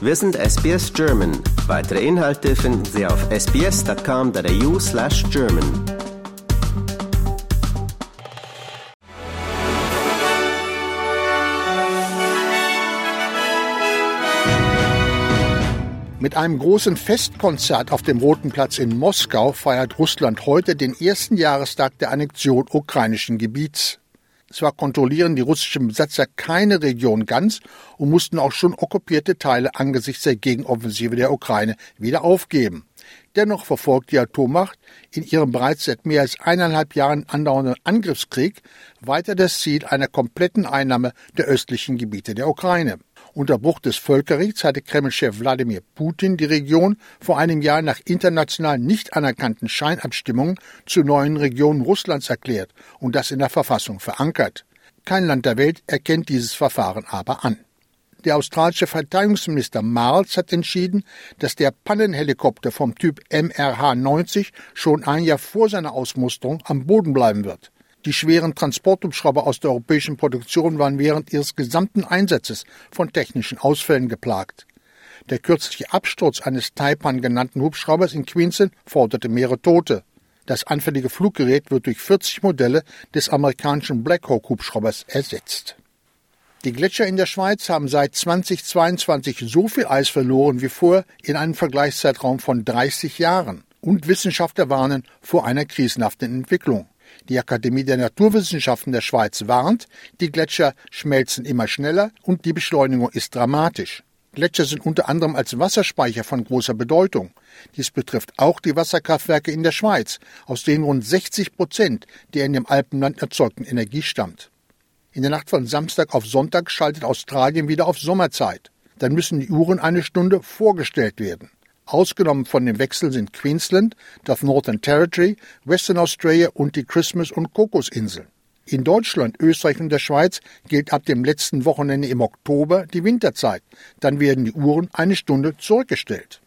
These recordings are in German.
Wir sind SBS German. Weitere Inhalte finden Sie auf sbs.com.au slash German. Mit einem großen Festkonzert auf dem Roten Platz in Moskau feiert Russland heute den ersten Jahrestag der Annexion ukrainischen Gebiets. Zwar kontrollieren die russischen Besatzer keine Region ganz und mussten auch schon okkupierte Teile angesichts der Gegenoffensive der Ukraine wieder aufgeben. Dennoch verfolgt die Atommacht in ihrem bereits seit mehr als eineinhalb Jahren andauernden Angriffskrieg weiter das Ziel einer kompletten Einnahme der östlichen Gebiete der Ukraine. Unter Bruch des Völkerrechts hatte Kremlchef Wladimir Putin die Region vor einem Jahr nach international nicht anerkannten Scheinabstimmungen zu neuen Regionen Russlands erklärt und das in der Verfassung verankert. Kein Land der Welt erkennt dieses Verfahren aber an. Der australische Verteidigungsminister Marles hat entschieden, dass der Pannenhelikopter vom Typ MRH-90 schon ein Jahr vor seiner Ausmusterung am Boden bleiben wird. Die schweren Transporthubschrauber aus der europäischen Produktion waren während ihres gesamten Einsatzes von technischen Ausfällen geplagt. Der kürzliche Absturz eines Taipan genannten Hubschraubers in Queensland forderte mehrere Tote. Das anfällige Fluggerät wird durch 40 Modelle des amerikanischen Black Hawk Hubschraubers ersetzt. Die Gletscher in der Schweiz haben seit 2022 so viel Eis verloren wie vorher in einem Vergleichszeitraum von 30 Jahren. Und Wissenschaftler warnen vor einer krisenhaften Entwicklung. Die Akademie der Naturwissenschaften der Schweiz warnt, die Gletscher schmelzen immer schneller und die Beschleunigung ist dramatisch. Gletscher sind unter anderem als Wasserspeicher von großer Bedeutung. Dies betrifft auch die Wasserkraftwerke in der Schweiz, aus denen rund 60 Prozent der in dem Alpenland erzeugten Energie stammt. In der Nacht von Samstag auf Sonntag schaltet Australien wieder auf Sommerzeit. Dann müssen die Uhren eine Stunde vorgestellt werden. Ausgenommen von dem Wechsel sind Queensland, das Northern Territory, Western Australia und die Christmas- und Kokosinseln. In Deutschland, Österreich und der Schweiz gilt ab dem letzten Wochenende im Oktober die Winterzeit. Dann werden die Uhren eine Stunde zurückgestellt.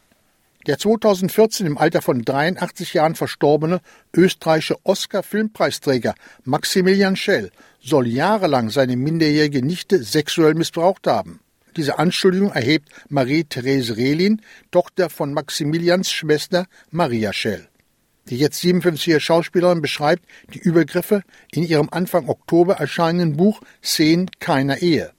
Der 2014 im Alter von 83 Jahren verstorbene österreichische Oscar-Filmpreisträger Maximilian Schell soll jahrelang seine minderjährige Nichte sexuell missbraucht haben. Diese Anschuldigung erhebt Marie-Therese Rehlin, Tochter von Maximilians Schwester Maria Schell. Die jetzt 57-jährige Schauspielerin beschreibt die Übergriffe in ihrem Anfang Oktober erscheinenden Buch Szenen keiner Ehe.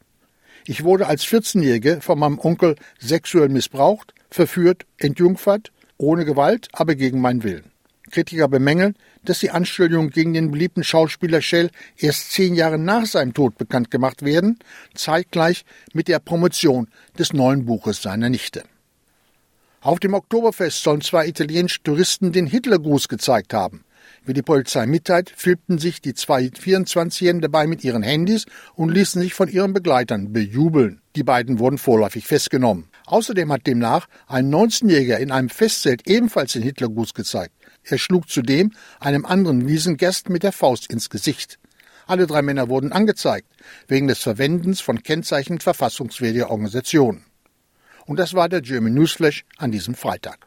Ich wurde als 14-Jährige von meinem Onkel sexuell missbraucht, verführt, entjungfert, ohne Gewalt, aber gegen meinen Willen. Kritiker bemängeln, dass die Anschuldigungen gegen den beliebten Schauspieler Shell erst zehn Jahre nach seinem Tod bekannt gemacht werden, zeitgleich mit der Promotion des neuen Buches seiner Nichte. Auf dem Oktoberfest sollen zwei italienische Touristen den Hitlergruß gezeigt haben. Wie die Polizei mitteilt, filmten sich die zwei 24-Jährigen dabei mit ihren Handys und ließen sich von ihren Begleitern bejubeln. Die beiden wurden vorläufig festgenommen. Außerdem hat demnach ein 19-Jähriger in einem Festzelt ebenfalls den Hitlergruß gezeigt. Er schlug zudem einem anderen Wiesengast mit der Faust ins Gesicht. Alle drei Männer wurden angezeigt, wegen des Verwendens von Kennzeichen verfassungswidriger Organisationen. Und das war der German Newsflash an diesem Freitag.